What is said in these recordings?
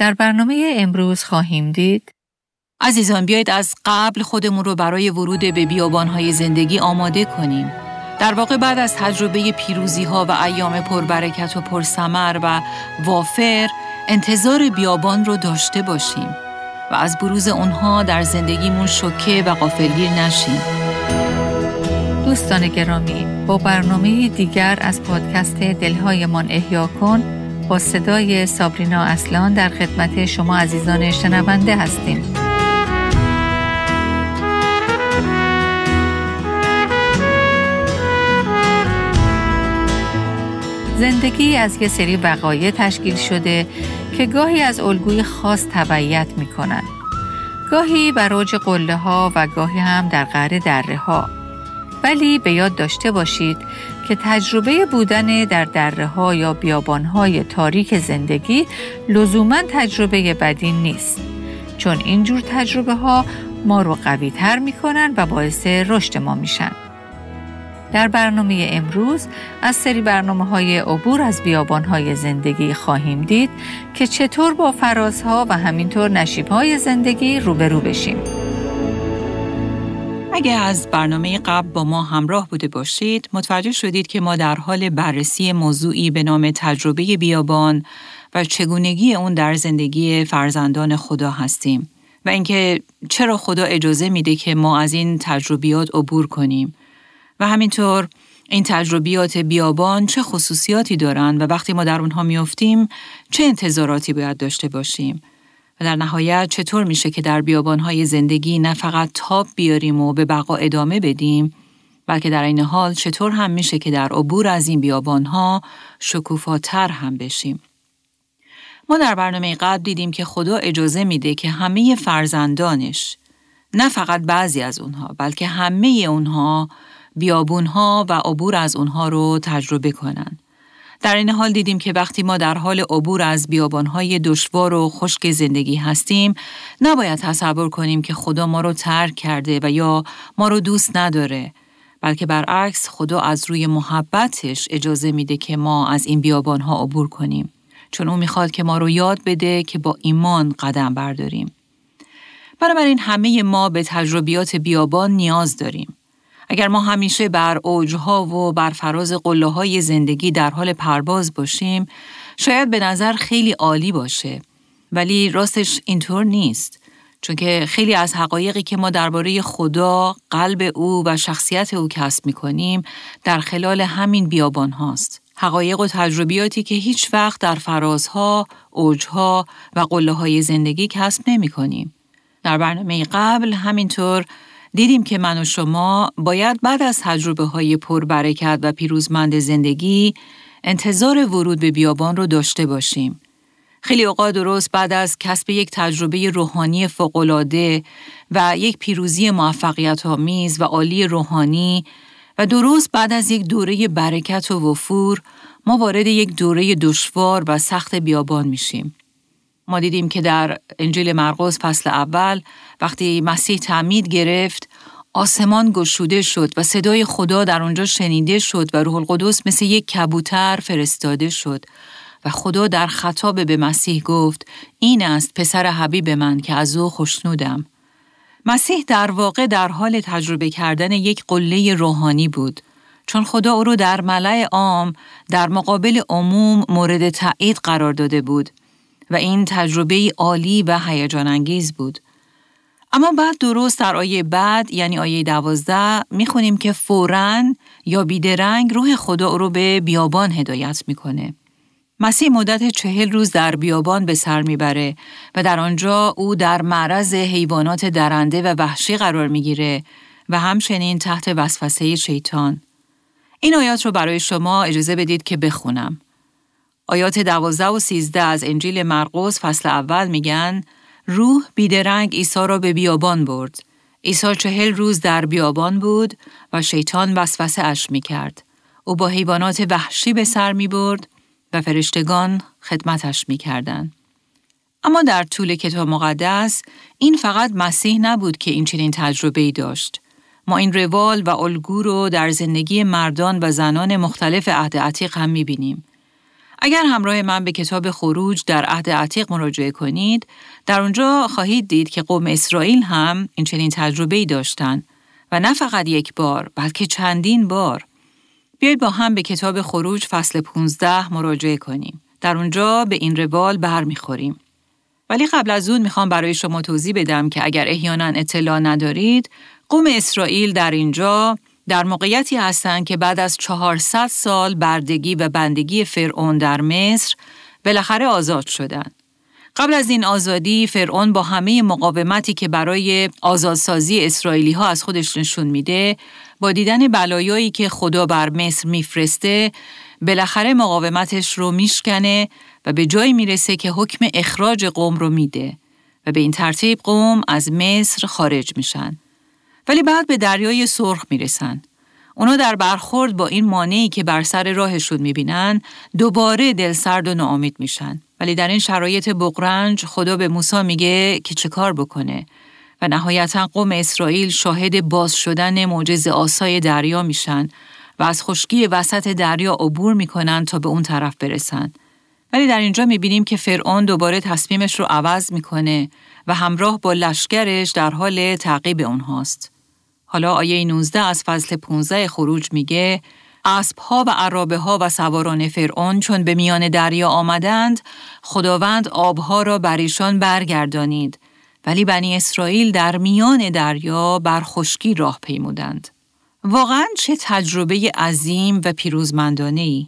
در برنامه امروز خواهیم دید عزیزان بیایید از قبل خودمون رو برای ورود به بیابانهای زندگی آماده کنیم. در واقع بعد از تجربه پیروزی ها و ایام پربرکت و پرسمر و وافر انتظار بیابان رو داشته باشیم و از بروز اونها در زندگیمون شکه و قافلگیر نشیم. دوستان گرامی با برنامه دیگر از پادکست دلهایمان احیا کن با صدای سابرینا اصلان در خدمت شما عزیزان شنونده هستیم. زندگی از یه سری وقایع تشکیل شده که گاهی از الگوی خاص تبعیت می کنن. گاهی بر اوج قله ها و گاهی هم در قعر دره ها. ولی به یاد داشته باشید که تجربه بودن در دره ها یا بیابان های تاریک زندگی لزوما تجربه بدی نیست. چون اینجور تجربه ها ما رو قوی تر می کنن و باعث رشد ما میشن. در برنامه امروز از سری برنامه های عبور از بیابان های زندگی خواهیم دید که چطور با فرازها و همینطور نشیب زندگی روبرو بشیم. اگه از برنامه قبل با ما همراه بوده باشید، متوجه شدید که ما در حال بررسی موضوعی به نام تجربه بیابان و چگونگی اون در زندگی فرزندان خدا هستیم و اینکه چرا خدا اجازه میده که ما از این تجربیات عبور کنیم. و همینطور این تجربیات بیابان چه خصوصیاتی دارند و وقتی ما در اونها میافتیم چه انتظاراتی باید داشته باشیم؟ در نهایت چطور میشه که در بیابانهای زندگی نه فقط تاب بیاریم و به بقا ادامه بدیم بلکه در این حال چطور هم میشه که در عبور از این بیابانها شکوفاتر هم بشیم. ما در برنامه قبل دیدیم که خدا اجازه میده که همه فرزندانش نه فقط بعضی از اونها بلکه همه اونها بیابونها و عبور از اونها رو تجربه کنند. در این حال دیدیم که وقتی ما در حال عبور از بیابانهای دشوار و خشک زندگی هستیم نباید تصور کنیم که خدا ما رو ترک کرده و یا ما رو دوست نداره بلکه برعکس خدا از روی محبتش اجازه میده که ما از این بیابانها عبور کنیم چون او می‌خواد که ما رو یاد بده که با ایمان قدم برداریم. بنابراین همه ما به تجربیات بیابان نیاز داریم. اگر ما همیشه بر اوجها و بر فراز قله های زندگی در حال پرواز باشیم، شاید به نظر خیلی عالی باشه. ولی راستش اینطور نیست. چون که خیلی از حقایقی که ما درباره خدا، قلب او و شخصیت او کسب می کنیم در خلال همین بیابان هاست. حقایق و تجربیاتی که هیچ وقت در فرازها، اوجها و قله های زندگی کسب نمی کنیم. در برنامه قبل همینطور دیدیم که من و شما باید بعد از تجربه های پربرکت و پیروزمند زندگی انتظار ورود به بیابان رو داشته باشیم. خیلی اوقات درست بعد از کسب یک تجربه روحانی فوقالعاده و یک پیروزی موفقیت آمیز و عالی روحانی و درست بعد از یک دوره برکت و وفور ما وارد یک دوره دشوار و سخت بیابان میشیم. ما دیدیم که در انجیل مرقس فصل اول وقتی مسیح تعمید گرفت آسمان گشوده شد و صدای خدا در آنجا شنیده شد و روح القدس مثل یک کبوتر فرستاده شد و خدا در خطاب به مسیح گفت این است پسر حبیب من که از او خوشنودم. مسیح در واقع در حال تجربه کردن یک قله روحانی بود چون خدا او را در ملع عام در مقابل عموم مورد تایید قرار داده بود و این تجربه عالی و هیجان انگیز بود. اما بعد درست در آیه بعد یعنی آیه دوازده می‌خونیم که فوراً یا بیدرنگ روح خدا رو به بیابان هدایت می‌کنه. مسیح مدت چهل روز در بیابان به سر می‌بره و در آنجا او در معرض حیوانات درنده و وحشی قرار می‌گیره و همچنین تحت وسوسه شیطان. این آیات رو برای شما اجازه بدید که بخونم. آیات دوازده و سیزده از انجیل مرقس فصل اول میگن روح بیدرنگ عیسی را به بیابان برد. عیسی چهل روز در بیابان بود و شیطان وسوسه اش می کرد. او با حیوانات وحشی به سر می برد و فرشتگان خدمتش می کردن. اما در طول کتاب مقدس این فقط مسیح نبود که این چنین تجربه ای داشت. ما این روال و الگو رو در زندگی مردان و زنان مختلف عهد عتیق هم می بینیم. اگر همراه من به کتاب خروج در عهد عتیق مراجعه کنید، در اونجا خواهید دید که قوم اسرائیل هم این چنین تجربه ای داشتن و نه فقط یک بار بلکه چندین بار. بیایید با هم به کتاب خروج فصل 15 مراجعه کنیم. در اونجا به این روال برمیخوریم. ولی قبل از اون می‌خوام برای شما توضیح بدم که اگر احیانا اطلاع ندارید، قوم اسرائیل در اینجا در موقعیتی هستند که بعد از 400 سال بردگی و بندگی فرعون در مصر بالاخره آزاد شدند. قبل از این آزادی فرعون با همه مقاومتی که برای آزادسازی اسرائیلی ها از خودش نشون میده با دیدن بلایایی که خدا بر مصر میفرسته بالاخره مقاومتش رو میشکنه و به جایی می‌رسه که حکم اخراج قوم رو میده و به این ترتیب قوم از مصر خارج میشن. ولی بعد به دریای سرخ می‌رسن. اونا در برخورد با این مانعی که بر سر راهشون می‌بینن دوباره دلسرد و ناامید میشن. ولی در این شرایط بغرنج خدا به موسی میگه که چه کار بکنه و نهایتا قوم اسرائیل شاهد باز شدن معجز آسای دریا میشن و از خشکی وسط دریا عبور می‌کنن تا به اون طرف برسن. ولی در اینجا می‌بینیم که فرعون دوباره تصمیمش رو عوض می‌کنه و همراه با لشکرش در حال تعقیب اونهاست. حالا آیه 19 از فصل 15 خروج میگه اسبها و عرابه ها و سواران فرعون چون به میان دریا آمدند خداوند آبها را بر ایشان برگردانید. ولی بنی اسرائیل در میان دریا بر خشکی راه پیمودند. واقعا چه تجربه عظیم و پیروزمندانه ای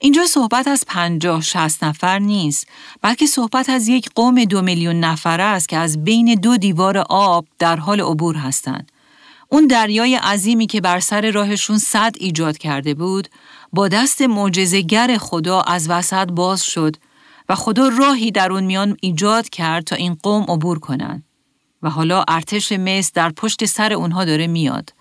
اینجا صحبت از پنجاه شست نفر نیست بلکه صحبت از یک قوم دو میلیون نفره است که از بین دو دیوار آب در حال عبور هستند. اون دریای عظیمی که بر سر راهشون صد ایجاد کرده بود با دست معجزه‌گر خدا از وسط باز شد و خدا راهی در اون میان ایجاد کرد تا این قوم عبور کنن و حالا ارتش مصر در پشت سر اونها داره میاد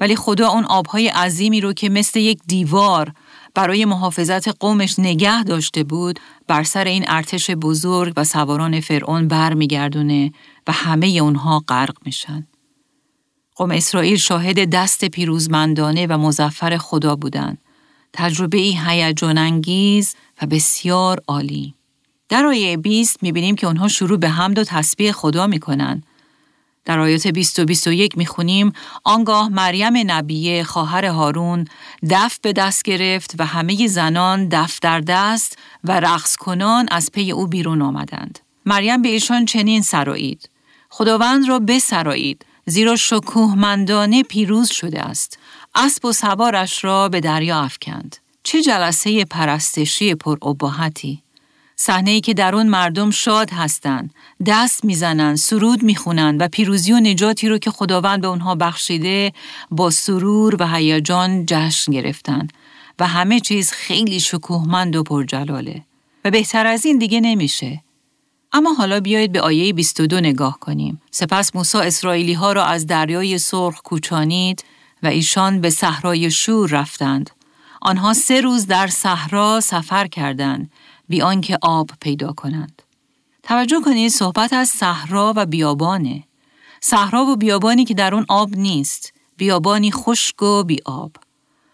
ولی خدا اون آبهای عظیمی رو که مثل یک دیوار برای محافظت قومش نگه داشته بود بر سر این ارتش بزرگ و سواران فرعون برمیگردونه و همه اونها غرق میشن. قوم اسرائیل شاهد دست پیروزمندانه و مزفر خدا بودند. تجربه ای هیجان انگیز و بسیار عالی. در آیه 20 می‌بینیم که اونها شروع به حمد و تسبیح خدا می‌کنن. در آیات 20 و 21 می‌خونیم آنگاه مریم نبیه خواهر هارون دف به دست گرفت و همه زنان دف در دست و رقص کنان از پی او بیرون آمدند. مریم به ایشان چنین سرایید. خداوند را بسرایید زیرا شکوهمندانه پیروز شده است. اسب و سوارش را به دریا افکند. چه جلسه پرستشی پر اباحتی. صحنه ای که در اون مردم شاد هستند، دست می‌زنند، سرود می‌خونند و پیروزی و نجاتی رو که خداوند به اونها بخشیده با سرور و هیجان جشن گرفتند و همه چیز خیلی شکوهمند و پرجلاله و بهتر از این دیگه نمیشه. اما حالا بیایید به آیه 22 نگاه کنیم. سپس موسی اسرائیلی ها را از دریای سرخ کوچانید و ایشان به صحرای شور رفتند. آنها سه روز در صحرا سفر کردند بی آنکه آب پیدا کنند. توجه کنید صحبت از صحرا و بیابانه. صحرا و بیابانی که در اون آب نیست. بیابانی خشک و بی آب.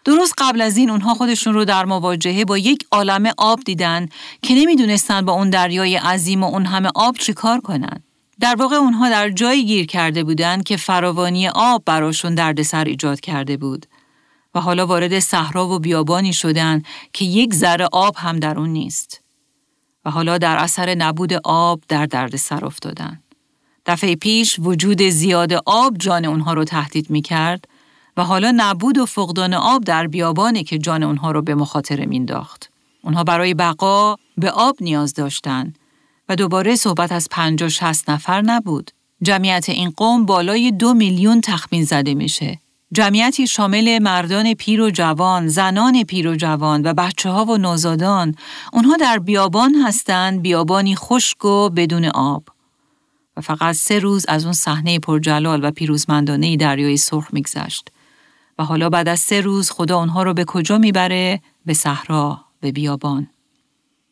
درست قبل از این اونها خودشون رو در مواجهه با یک عالم آب دیدن که نمی‌دونستن با اون دریای عظیم و اون همه آب چیکار کنن. در واقع اونها در جایی گیر کرده بودند که فراوانی آب براشون دردسر ایجاد کرده بود و حالا وارد صحرا و بیابانی شدن که یک ذره آب هم در اون نیست و حالا در اثر نبود آب در دردسر افتادن. دفعه پیش وجود زیاد آب جان اونها رو تهدید می کرد و حالا نبود و فقدان آب در بیابانه که جان اونها رو به مخاطره مینداخت. اونها برای بقا به آب نیاز داشتند و دوباره صحبت از پنجاه شست نفر نبود. جمعیت این قوم بالای دو میلیون تخمین زده میشه. جمعیتی شامل مردان پیر و جوان، زنان پیر و جوان و بچه ها و نوزادان، اونها در بیابان هستند، بیابانی خشک و بدون آب. و فقط سه روز از اون صحنه پرجلال و پیروزمندانه دریای سرخ میگذشت. حالا بعد از سه روز خدا اونها رو به کجا می‌بره؟ به صحرا، به بیابان.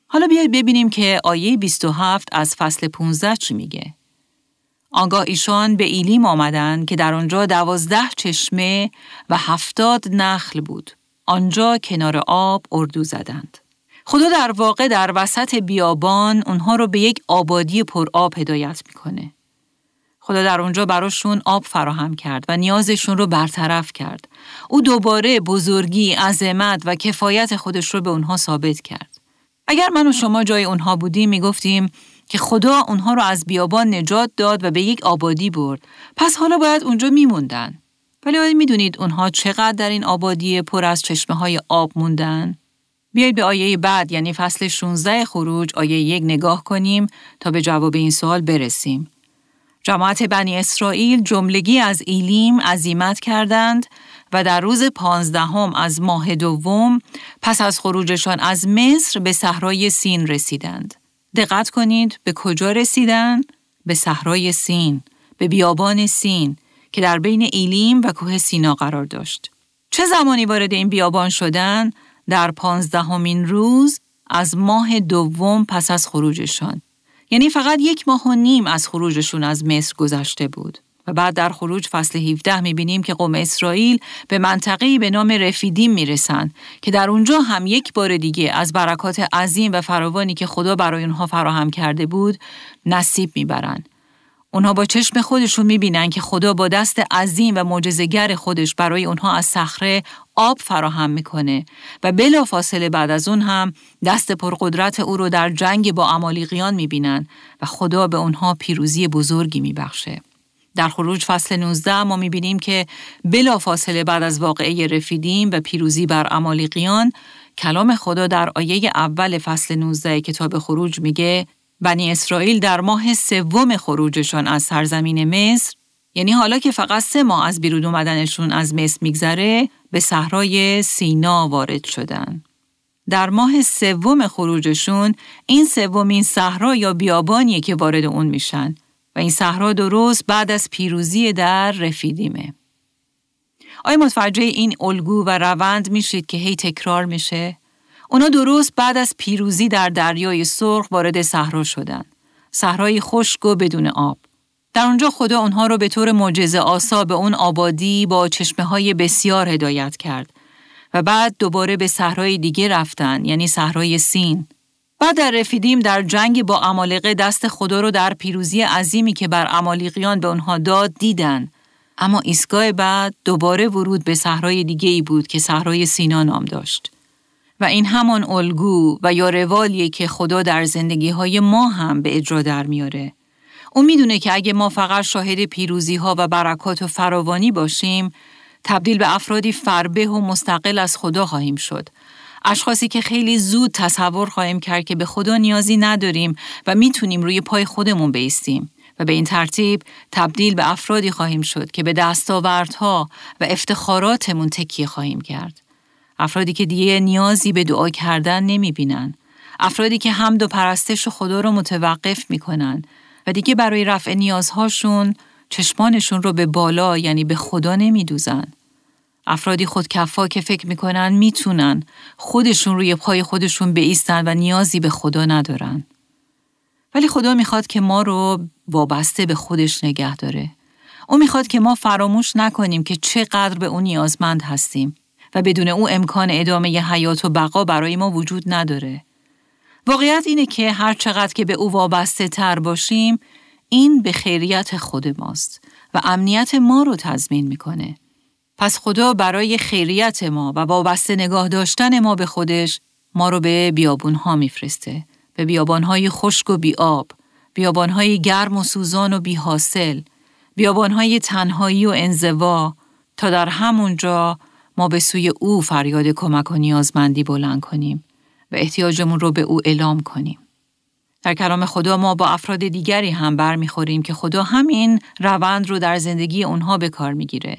حالا بیاید ببینیم که آیه 27 از فصل 15 چی میگه. آنگاه ایشان به ایلیم آمدند که در آنجا دوازده چشمه و هفتاد نخل بود. آنجا کنار آب اردو زدند. خدا در واقع در وسط بیابان اونها رو به یک آبادی پر آب هدایت می‌کنه. خدا در اونجا براشون آب فراهم کرد و نیازشون رو برطرف کرد. او دوباره بزرگی، عظمت و کفایت خودش رو به اونها ثابت کرد. اگر من و شما جای اونها بودیم می‌گفتیم که خدا اونها رو از بیابان نجات داد و به یک آبادی برد. پس حالا باید اونجا میموندن. ولی می‌دونید اونها چقدر در این آبادی پر از چشمه های آب موندن؟ بیایید به آیه بعد یعنی فصل 16 خروج آیه یک نگاه کنیم تا به جواب این سوال برسیم. جماعت بنی اسرائیل جملگی از ایلیم عزیمت کردند و در روز پانزدهم از ماه دوم پس از خروجشان از مصر به صحرای سین رسیدند. دقت کنید به کجا رسیدند؟ به صحرای سین، به بیابان سین که در بین ایلیم و کوه سینا قرار داشت. چه زمانی وارد این بیابان شدن؟ در پانزدهمین روز از ماه دوم پس از خروجشان. یعنی فقط یک ماه و نیم از خروجشون از مصر گذشته بود. و بعد در خروج فصل 17 می‌بینیم که قوم اسرائیل به منطقه‌ای به نام رفیدیم می‌رسند که در اونجا هم یک بار دیگه از برکات عظیم و فراوانی که خدا برای اونها فراهم کرده بود نصیب می‌برند. اونها با چشم خودشون می‌بینن که خدا با دست عظیم و معجزه‌گر خودش برای اونها از صخره آب فراهم می‌کنه و بلا فاصله بعد از اون هم دست پرقدرت او رو در جنگ با امالیقیان می‌بینن و خدا به اونها پیروزی بزرگی میبخشه. در خروج فصل 19 ما می‌بینیم که بلا فاصله بعد از واقعه رفیدیم و پیروزی بر امالیقیان کلام خدا در آیه اول فصل 19 کتاب خروج میگه بنی اسرائیل در ماه سوم خروجشان از سرزمین مصر یعنی حالا که فقط سه ماه از بیرون اومدنشون از مصر میگذره به صحرای سینا وارد شدن. در ماه سوم خروجشون این سومین صحرا یا بیابانیه که وارد اون میشن و این صحرا درست بعد از پیروزی در رفیدیمه. آیا متوجه این الگو و روند میشید که هی تکرار میشه؟ اونا درست بعد از پیروزی در دریای سرخ وارد صحرا شدند. صحرای خشک و بدون آب. در اونجا خدا اونها رو به طور معجزه آسا به اون آبادی با چشمه های بسیار هدایت کرد و بعد دوباره به صحرای دیگه رفتن یعنی صحرای سین. بعد در رفیدیم در جنگ با امالقه دست خدا رو در پیروزی عظیمی که بر امالیقیان به اونها داد دیدن. اما ایستگاه بعد دوباره ورود به صحرای دیگه ای بود که صحرای سینا نام داشت. و این همان الگو و یا روالیه که خدا در زندگی های ما هم به اجرا در میاره. او می‌دونه که اگه ما فقط شاهد پیروزی ها و برکات و فراوانی باشیم، تبدیل به افرادی فربه و مستقل از خدا خواهیم شد. اشخاصی که خیلی زود تصور خواهیم کرد که به خدا نیازی نداریم و می‌تونیم روی پای خودمون بیستیم. و به این ترتیب تبدیل به افرادی خواهیم شد که به دستاوردها و افتخاراتمون تکیه خواهیم کرد. افرادی که دیگه نیازی به دعا کردن نمی بینن. افرادی که حمد و پرستش خدا رو متوقف می‌کنن و دیگه برای رفع نیازهاشون چشمانشون رو به بالا یعنی به خدا نمیدوزن. افرادی خودکفا که فکر می‌کنن می‌تونن خودشون روی پای خودشون بیستن و نیازی به خدا ندارن. ولی خدا می‌خواد که ما رو وابسته به خودش نگه داره. او می‌خواد که ما فراموش نکنیم که چقدر به اون نیازمند هستیم و بدون او امکان ادامه حیات و بقا برای ما وجود نداره. واقعیت اینه که هر چقدر که به او وابسته تر باشیم، این به خیریت خود ماست و امنیت ما رو تضمین می‌کنه. پس خدا برای خیریت ما و وابسته نگاه داشتن ما به خودش ما رو به بیابون ها میفرسته. به بیابان های خشک و بیاب، بیابان های گرم و سوزان و بی حاصل، بیابان های تنهایی و انزوا تا در همونجا ما به سوی او فریاد کمک و نیازمندی بلند کنیم و احتیاجمون رو به او اعلام کنیم. در کلام خدا ما با افراد دیگری هم برمیخوریم که خدا همین روند رو در زندگی اونها به کار می‌گیره.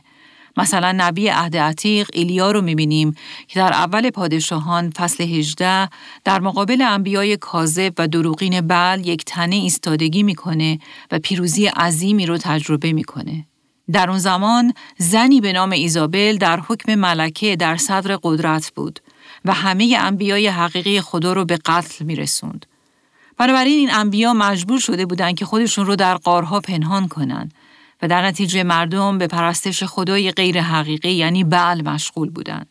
مثلا نبی عهد عتیق ایلیا رو می‌بینیم که در اول پادشاهان فصل 18 در مقابل انبیای کاذب و دروغین بل یک تنه ایستادگی می‌کنه و پیروزی عظیمی رو تجربه می‌کنه. در اون زمان زنی به نام ایزابل در حکم ملکه در صدر قدرت بود و همه انبیای حقیقی خدا رو به قتل می رسوند. بنابراین این انبیا مجبور شده بودند که خودشون رو در قارها پنهان کنند و در نتیجه مردم به پرستش خدای غیر حقیقی یعنی بعل مشغول بودند.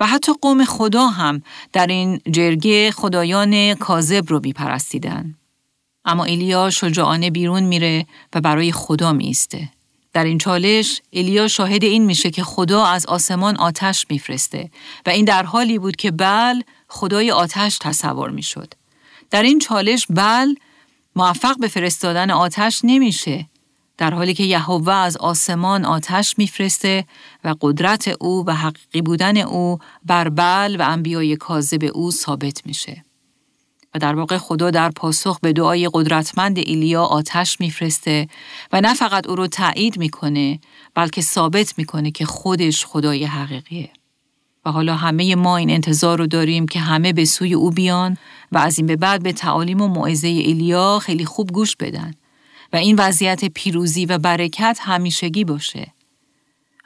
و حتی قوم خدا هم در این جرگه خدایان کاذب رو میپرستیدن. اما ایلیا شجاعانه بیرون میره و برای خدا میسته. در این چالش ایلیا شاهد این میشه که خدا از آسمان آتش میفرسته و این در حالی بود که بل خدای آتش تصور می‌شد. در این چالش بل موفق به فرستادن آتش نمیشه در حالی که یهوه از آسمان آتش میفرسته و قدرت او و حقیقی بودن او بر بل و انبیای کاذب او ثابت میشه. و در واقع خدا در پاسخ به دعای قدرتمند ایلیا آتش میفرسته و نه فقط او رو تایید می‌کنه بلکه ثابت می‌کنه که خودش خدای حقیقیه. و حالا همه ما این انتظار رو داریم که همه به سوی او بیان و از این به بعد به تعالیم و موعظه ایلیا خیلی خوب گوش بدن و این وضعیت پیروزی و برکت همیشگی باشه.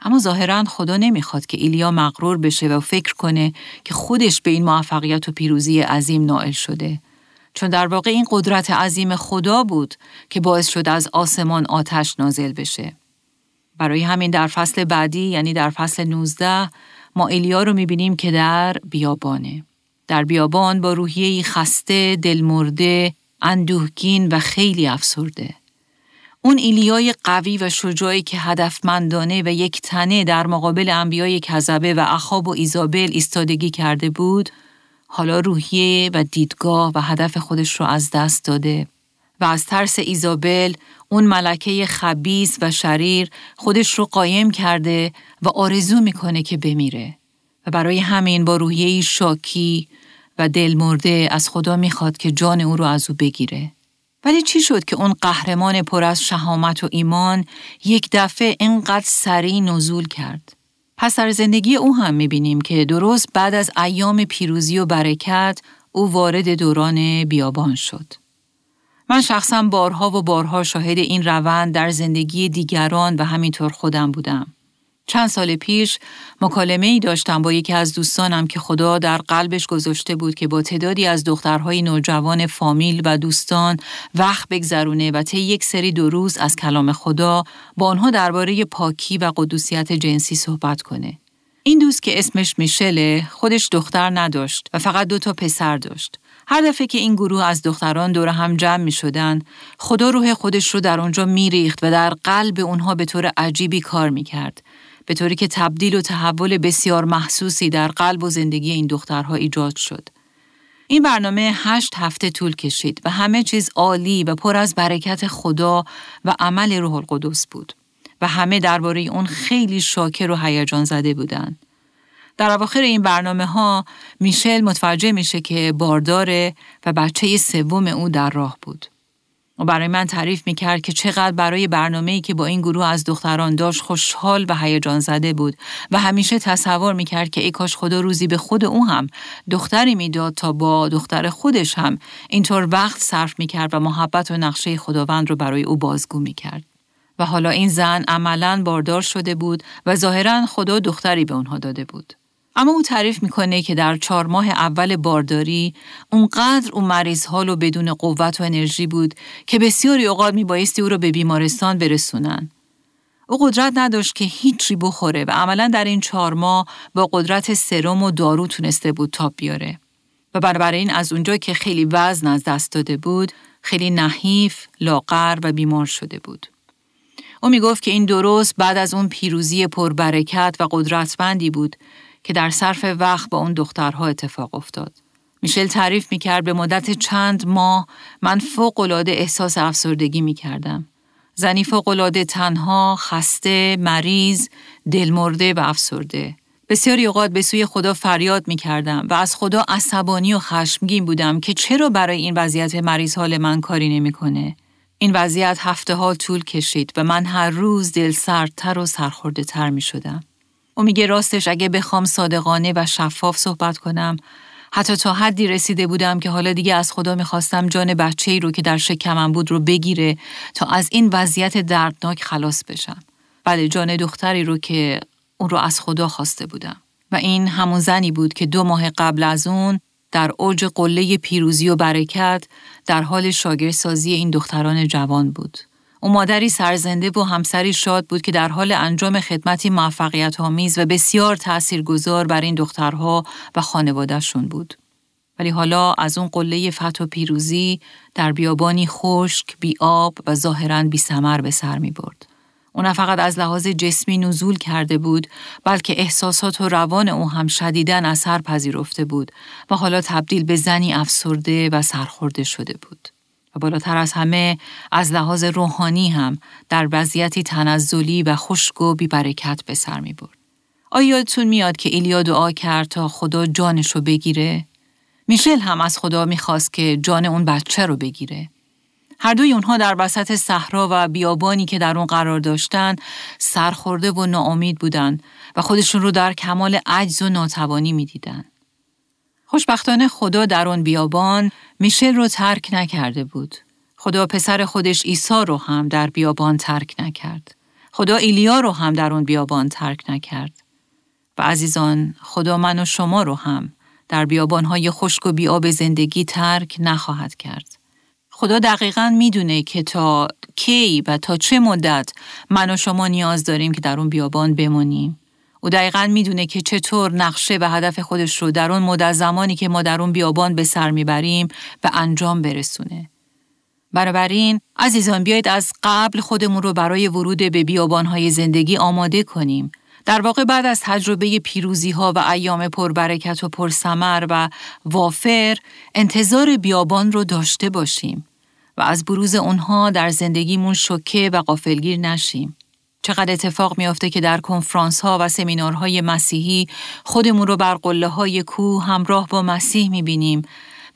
اما ظاهرا خدا نمی‌خواد که ایلیا مغرور بشه و فکر کنه که خودش به این موفقیت و پیروزی عظیم نائل شده. چون در واقع این قدرت عظیم خدا بود که باعث شد از آسمان آتش نازل بشه. برای همین در فصل بعدی یعنی در فصل 19 ما ایلیا رو می‌بینیم که در بیابانه. در بیابان با روحیه‌ای خسته، دلمرده، اندوهگین و خیلی افسرده. اون ایلیای قوی و شجاعی که هدفمندانه و یک تنه در مقابل انبیای کذبه و اخاب و ایزابل ایستادگی کرده بود، حالا روحیه و دیدگاه و هدف خودش رو از دست داده و از ترس ایزابل اون ملکه خبیس و شریر خودش رو قایم کرده و آرزو می‌کنه که بمیره و برای همین با روحیه شاکی و دل مرده از خدا می‌خواد که جان او رو از او بگیره. ولی چی شد که اون قهرمان پر از شهامت و ایمان یک دفعه اینقدر سریع نزول کرد؟ پس در زندگی او هم می‌بینیم که درست بعد از ایام پیروزی و برکت او وارد دوران بیابان شد. من شخصا بارها و بارها شاهد این روند در زندگی دیگران و همینطور خودم بودم. چند سال پیش مکالمه ای داشتم با یکی از دوستانم که خدا در قلبش گذاشته بود که با تعدادی از دخترهای نوجوان فامیل و دوستان وقت بگذرونه و طی یک سری دو روز از کلام خدا با آنها درباره پاکی و قدوسیت جنسی صحبت کنه. این دوست که اسمش میشله خودش دختر نداشت و فقط دو تا پسر داشت. هر دفعه که این گروه از دختران دور هم جمع می شدن، خدا روح خودش رو در اونجا می ریخت و در قلب اونها به طور عجیبی کار می کرد. به طوری که تبدیل و تحول بسیار محسوسی در قلب و زندگی این دخترها ایجاد شد. این برنامه هشت هفته طول کشید و همه چیز عالی و پر از برکت خدا و عمل روح القدس بود و همه درباره اون خیلی شاکر و هیجان زده بودند. در اواخر این برنامه ها میشل متوجه میشه که بارداره و بچه سوم او در راه بود. و برای من تعریف می‌کرد که چقدر برای برنامه‌ای که با این گروه از دختران داشت خوشحال و هیجان زده بود و همیشه تصور می‌کرد که ای کاش خدا روزی به خود او هم دختری می‌داد تا با دختر خودش هم اینطور وقت صرف می‌کرد و محبت و نقشه خداوند رو برای او بازگو می‌کرد. و حالا این زن عملا باردار شده بود و ظاهرا خدا دختری به اونها داده بود. اما او تعریف می‌کنه که در چهار ماه اول بارداری اونقدر اون مریض حال و بدون قوت و انرژی بود که بسیاری اوقات میبایستی او را به بیمارستان برسونن. او قدرت نداشت که هیچی بخوره و عملا در این چهار ماه با قدرت سرم و دارو تونسته بود تاب بیاره. و بنابراین از اونجا که خیلی وزن از دست داده بود، خیلی نحیف، لاغر و بیمار شده بود. او می‌گفت که این درست بعد از اون پیروزی پربرکت و قدرتمندی بود که در صرف وقت با اون دخترها اتفاق افتاد. میشل تعریف می‌کرد به مدت چند ماه من فوقالعاده احساس افسردگی می‌کردم. زنی فوقالعاده تنها، خسته، مریض، دلمرده و افسرده. بسیاری اوقات به سوی خدا فریاد می کردم و از خدا عصبانی و خشمگین بودم که چرا برای این وضعیت مریض حال من کاری نمی‌کنه. این وضعیت هفته ها طول کشید و من هر روز دل سردتر و سرخورده تر می شدم. او میگه راستش اگه بخوام صادقانه و شفاف صحبت کنم حتی تا حدی رسیده بودم که حالا دیگه از خدا می‌خواستم جان بچه ای رو که در شکمم بود رو بگیره تا از این وضعیت دردناک خلاص بشم. بله جان دختری رو که اون رو از خدا خواسته بودم. و این همون زنی بود که دو ماه قبل از اون در اوج قله پیروزی و برکت در حال شاگردسازی این دختران جوان بود. او مادری سرزنده و همسری شاد بود که در حال انجام خدمتی موفقیت آمیز و بسیار تأثیرگذار بر این دخترها و خانوادهشون بود. ولی حالا از اون قله فتح و پیروزی در بیابانی خشک، بی آب و ظاهرا بی سمر به سر می برد. او نه فقط از لحاظ جسمی نزول کرده بود بلکه احساسات و روان او هم شدیدن اثر پذیرفته بود و حالا تبدیل به زنی افسرده و سرخورده شده بود. و بالاتر از همه از لحاظ روحانی هم در وضعیتی تنزلی و خشک و بیبرکت به سر می برد. آیا یادتون میاد که ایلیا دعا کرد تا خدا جانشو بگیره؟ میشل هم از خدا می‌خواست که جان اون بچه رو بگیره. هر دوی اونها در وسط صحرا و بیابانی که در اون قرار داشتن سرخورده و ناامید بودن و خودشون رو در کمال عجز و ناتوانی می‌دیدن. خوشبختانه خدا در اون بیابان میشل رو ترک نکرده بود. خدا پسر خودش عیسی رو هم در بیابان ترک نکرد. خدا ایلیا رو هم در اون بیابان ترک نکرد. و عزیزان خدا من و شما رو هم در بیابانهای خشک و بیاب زندگی ترک نخواهد کرد. خدا دقیقا می‌دونه که تا کی و تا چه مدت من و شما نیاز داریم که در اون بیابان بمونیم. او دقیقا می‌دونه که چطور نقشه و هدف خودش رو در اون مدت زمانی که ما در اون بیابان به سر می‌بریم به انجام برسونه. بنابراین عزیزان بیایید از قبل خودمون رو برای ورود به بیابانهای زندگی آماده کنیم در واقع بعد از تجربه پیروزی ها و ایام پربرکت و پرسمر و وافر انتظار بیابان رو داشته باشیم و از بروز اونها در زندگیمون شوکه و قافلگیر نشیم. چقدر اتفاق میافته که در کنفرانس ها و سمینارهای مسیحی خودمون رو بر قله های کوه همراه با مسیح می‌بینیم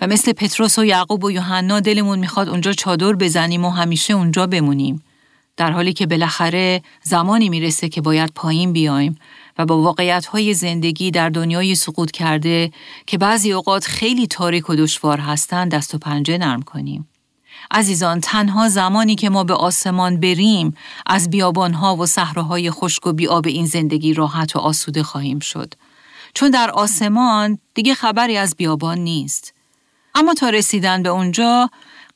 و مثل پتروس و یعقوب و یوحنا دلمون می‌خواد اونجا چادر بزنیم و همیشه اونجا بمونیم. در حالی که بالاخره زمانی می‌رسه که باید پایین بیایم و با واقعیت های زندگی در دنیای سقوط کرده که بعضی اوقات خیلی تاریک و دشوار هستند دست و پنجه نرم کنیم. عزیزان تنها زمانی که ما به آسمان بریم از بیابانها و صحراهای خشک و بیاب این زندگی راحت و آسوده خواهیم شد. چون در آسمان دیگه خبری از بیابان نیست. اما تا رسیدن به اونجا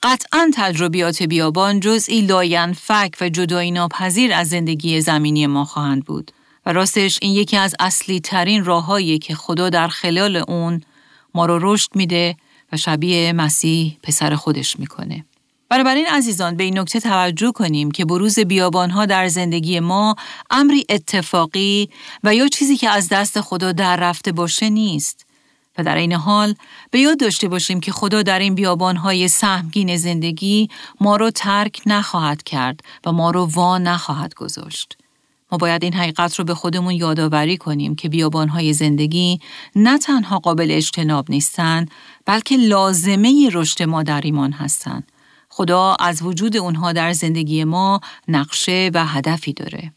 قطعا تجربیات بیابان جزئی فک و جدایی ناپذیر از زندگی زمینی ما خواهند بود. و راستش این یکی از اصلی ترین راههایی که خدا در خلال اون ما رو رشد میده و شبیه مسیح پسر خودش می‌کنه. بنابراین عزیزان به این نکته توجه کنیم که بروز بیابانها در زندگی ما امری اتفاقی و یا چیزی که از دست خدا در رفته باشه نیست. و در این حال به یاد داشته باشیم که خدا در این بیابانهای سهمگین زندگی ما رو ترک نخواهد کرد و ما رو وا نخواهد گذاشت. ما باید این حقیقت رو به خودمون یادآوری کنیم که بیابانهای زندگی نه تنها قابل اجتناب نیستند بلکه لازمه رشد ما در ایمان هستند. خدا از وجود اونها در زندگی ما نقشه و هدفی داره.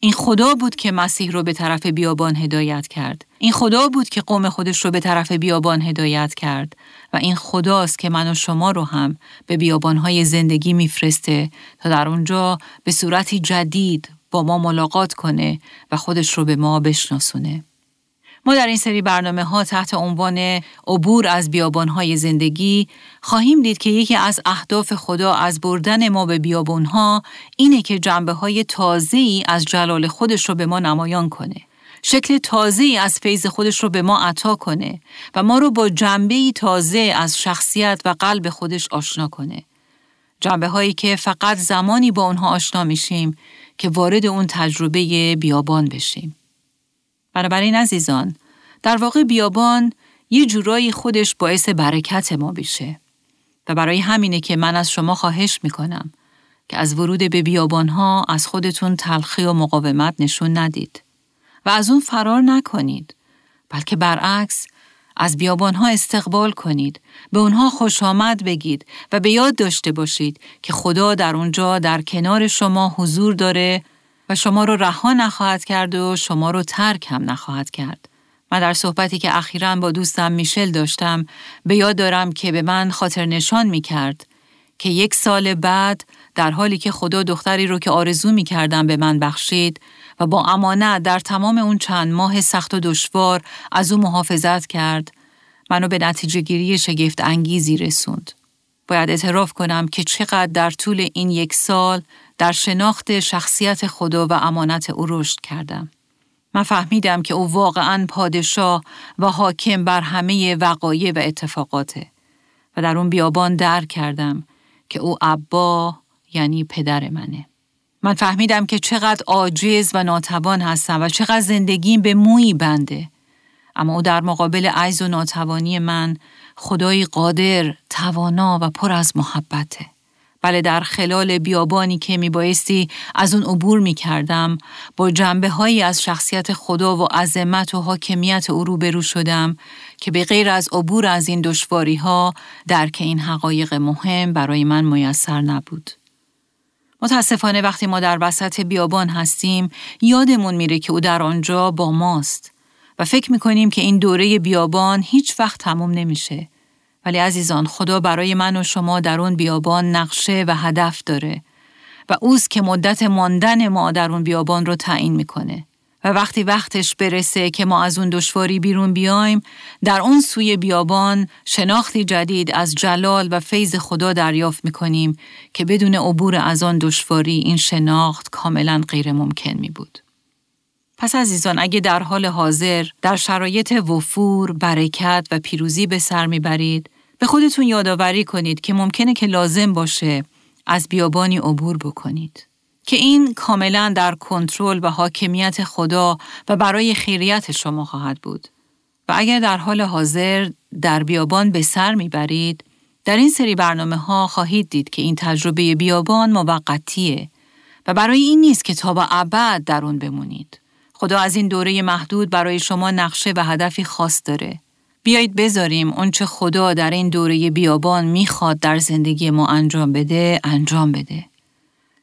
این خدا بود که مسیح رو به طرف بیابان هدایت کرد. این خدا بود که قوم خودش رو به طرف بیابان هدایت کرد و این خداست که من و شما رو هم به بیابانهای زندگی میفرسته تا در اونجا به صورتی جدید با ما ملاقات کنه و خودش رو به ما بشناسونه. ما در این سری برنامه ها تحت عنوان عبور از بیابان های زندگی خواهیم دید که یکی از اهداف خدا از بردن ما به بیابان ها اینه که جنبه های تازه از جلال خودش رو به ما نمایان کنه. شکل تازه از فیض خودش رو به ما عطا کنه و ما رو با جنبه تازه از شخصیت و قلب خودش آشنا کنه. جنبه هایی که فقط زمانی با اونها آشنا میشیم که وارد اون تجربه بیابان بشیم. بنابراین عزیزان در واقع بیابان یه جورایی خودش باعث برکت ما بشه و برای همینه که من از شما خواهش می‌کنم که از ورود به بیابان ها از خودتون تلخی و مقاومت نشون ندید و از اون فرار نکنید بلکه برعکس از بیابان ها استقبال کنید به اونها خوش آمد بگید و به یاد داشته باشید که خدا در اونجا در کنار شما حضور داره و شما رو رها نخواهد کرد و شما رو ترک هم نخواهد کرد. من در صحبتی که اخیرا با دوستم میشل داشتم به یاد دارم که به من خاطر نشان می کرد که یک سال بعد در حالی که خدا دختری رو که آرزو می کردم به من بخشید و با امانت در تمام اون چند ماه سخت و دشوار از او محافظت کرد منو به نتیجه گیری شگفت انگیزی رسوند. باید اعتراف کنم که چقدر در طول این یک سال در شناخت شخصیت خدا و امانت او رشد کردم. من فهمیدم که او واقعا پادشاه و حاکم بر همه وقایع و اتفاقاته و در اون بیابان درک کردم که او ابا یعنی پدر منه. من فهمیدم که چقدر عاجز و ناتوان هستم و چقدر زندگیم به مویی بنده. اما او در مقابل عجز و ناتوانی من خدای قادر، توانا و پر از محبته. بله در خلال بیابانی که می بایستی از اون عبور می کردم با جنبه هایی از شخصیت خدا و عظمت و حاکمیت او روبرو شدم که به غیر از عبور از این دشواری ها درک این حقایق مهم برای من میسر نبود. متاسفانه وقتی ما در وسط بیابان هستیم یادمون میره که او در آنجا با ماست و فکر می‌کنیم که این دوره بیابان هیچ وقت تموم نمیشه. ولی عزیزان خدا برای من و شما در اون بیابان نقشه و هدف داره و اوست که مدت ماندن ما در اون بیابان رو تعیین می‌کنه. و وقتی وقتش برسه که ما از اون دشواری بیرون بیایم در اون سوی بیابان شناختی جدید از جلال و فیض خدا دریافت می‌کنیم که بدون عبور از آن دشواری این شناخت کاملا غیر ممکن می بود. پس عزیزان اگه در حال حاضر در شرایط وفور، برکت و پیروزی به سر می‌برید به خودتون یادآوری کنید که ممکنه که لازم باشه از بیابانی عبور بکنید. که این کاملا در کنترل و حاکمیت خدا و برای خیریت شما خواهد بود. و اگر در حال حاضر در بیابان به سر می‌برید، در این سری برنامه ها خواهید دید که این تجربه بیابان موقتیه و برای این نیست که تا با ابد در اون بمونید. خدا از این دوره محدود برای شما نقشه و هدفی خاص داره. بیایید بذاریم اونچه خدا در این دوره بیابان می‌خواد در زندگی ما انجام بده، انجام بده.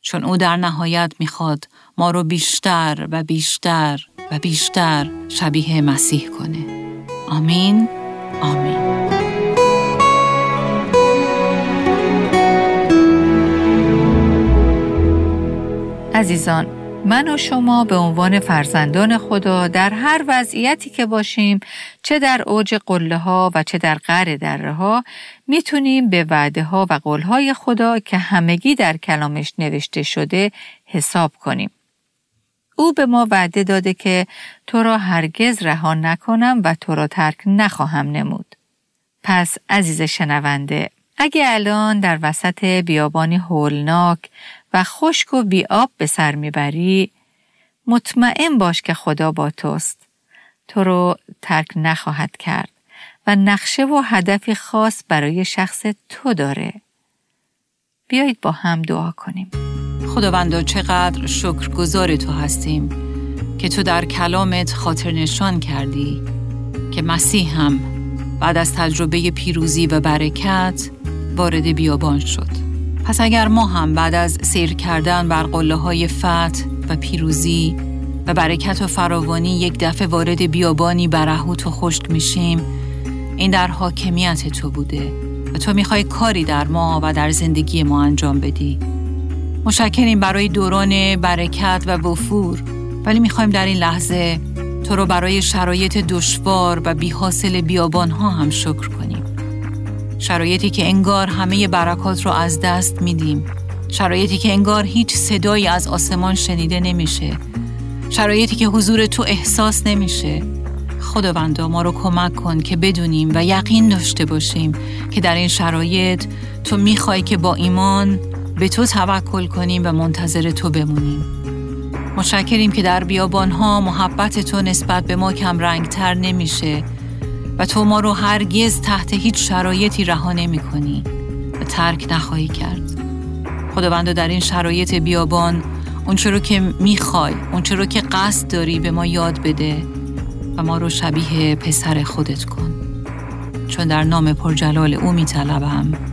چون او در نهایت می‌خواد ما رو بیشتر و بیشتر و بیشتر شبیه مسیح کنه. آمین آمین. عزیزان من و شما به عنوان فرزندان خدا در هر وضعیتی که باشیم چه در اوج قله ها و چه در قر دره ها می‌تونیم به وعده ها و قول های خدا که همگی در کلامش نوشته شده حساب کنیم. او به ما وعده داده که تو را هرگز رها نکنم و تو را ترک نخواهم نمود. پس عزیز شنونده اگه الان در وسط بیابانی هولناک و خشک و بیاب به سر می‌بری. مطمئن باش که خدا با توست. تو رو ترک نخواهد کرد و نقشه و هدفی خاص برای شخص تو داره. بیایید با هم دعا کنیم. خداوندا چقدر شکرگزار تو هستیم که تو در کلامت خاطر نشان کردی که مسیح هم بعد از تجربه پیروزی و برکت وارد بیابان شد. پس اگر ما هم بعد از سیر کردن بر قله های فتح و پیروزی و برکت و فراوانی یک دفعه وارد بیابانی برهوت و خشک میشیم این در حاکمیت تو بوده و تو می‌خوای کاری در ما و در زندگی ما انجام بدی. مشکریم برای دوران برکت و وفور ولی می‌خوایم در این لحظه تو رو برای شرایط دشوار و بیحاصل بیابان ها هم شکر کنیم. شرایطی که انگار همه برکات رو از دست میدیم. شرایطی که انگار هیچ صدایی از آسمان شنیده نمیشه. شرایطی که حضور تو احساس نمیشه. خداوندا ما رو کمک کن که بدونیم و یقین داشته باشیم که در این شرایط تو می‌خوای که با ایمان به تو توکل کنیم و منتظر تو بمونیم. مشکریم که در بیابان ها محبت تو نسبت به ما کم رنگتر نمیشه. تو ما رو هرگز تحت هیچ شرایطی رها نمی کنی و ترک نخواهی کرد. خداوند در این شرایط بیابان اونچه رو که می‌خوای اونچه رو که قصد داری به ما یاد بده و ما رو شبیه پسر خودت کن. چون در نام پرجلال او میطلبم.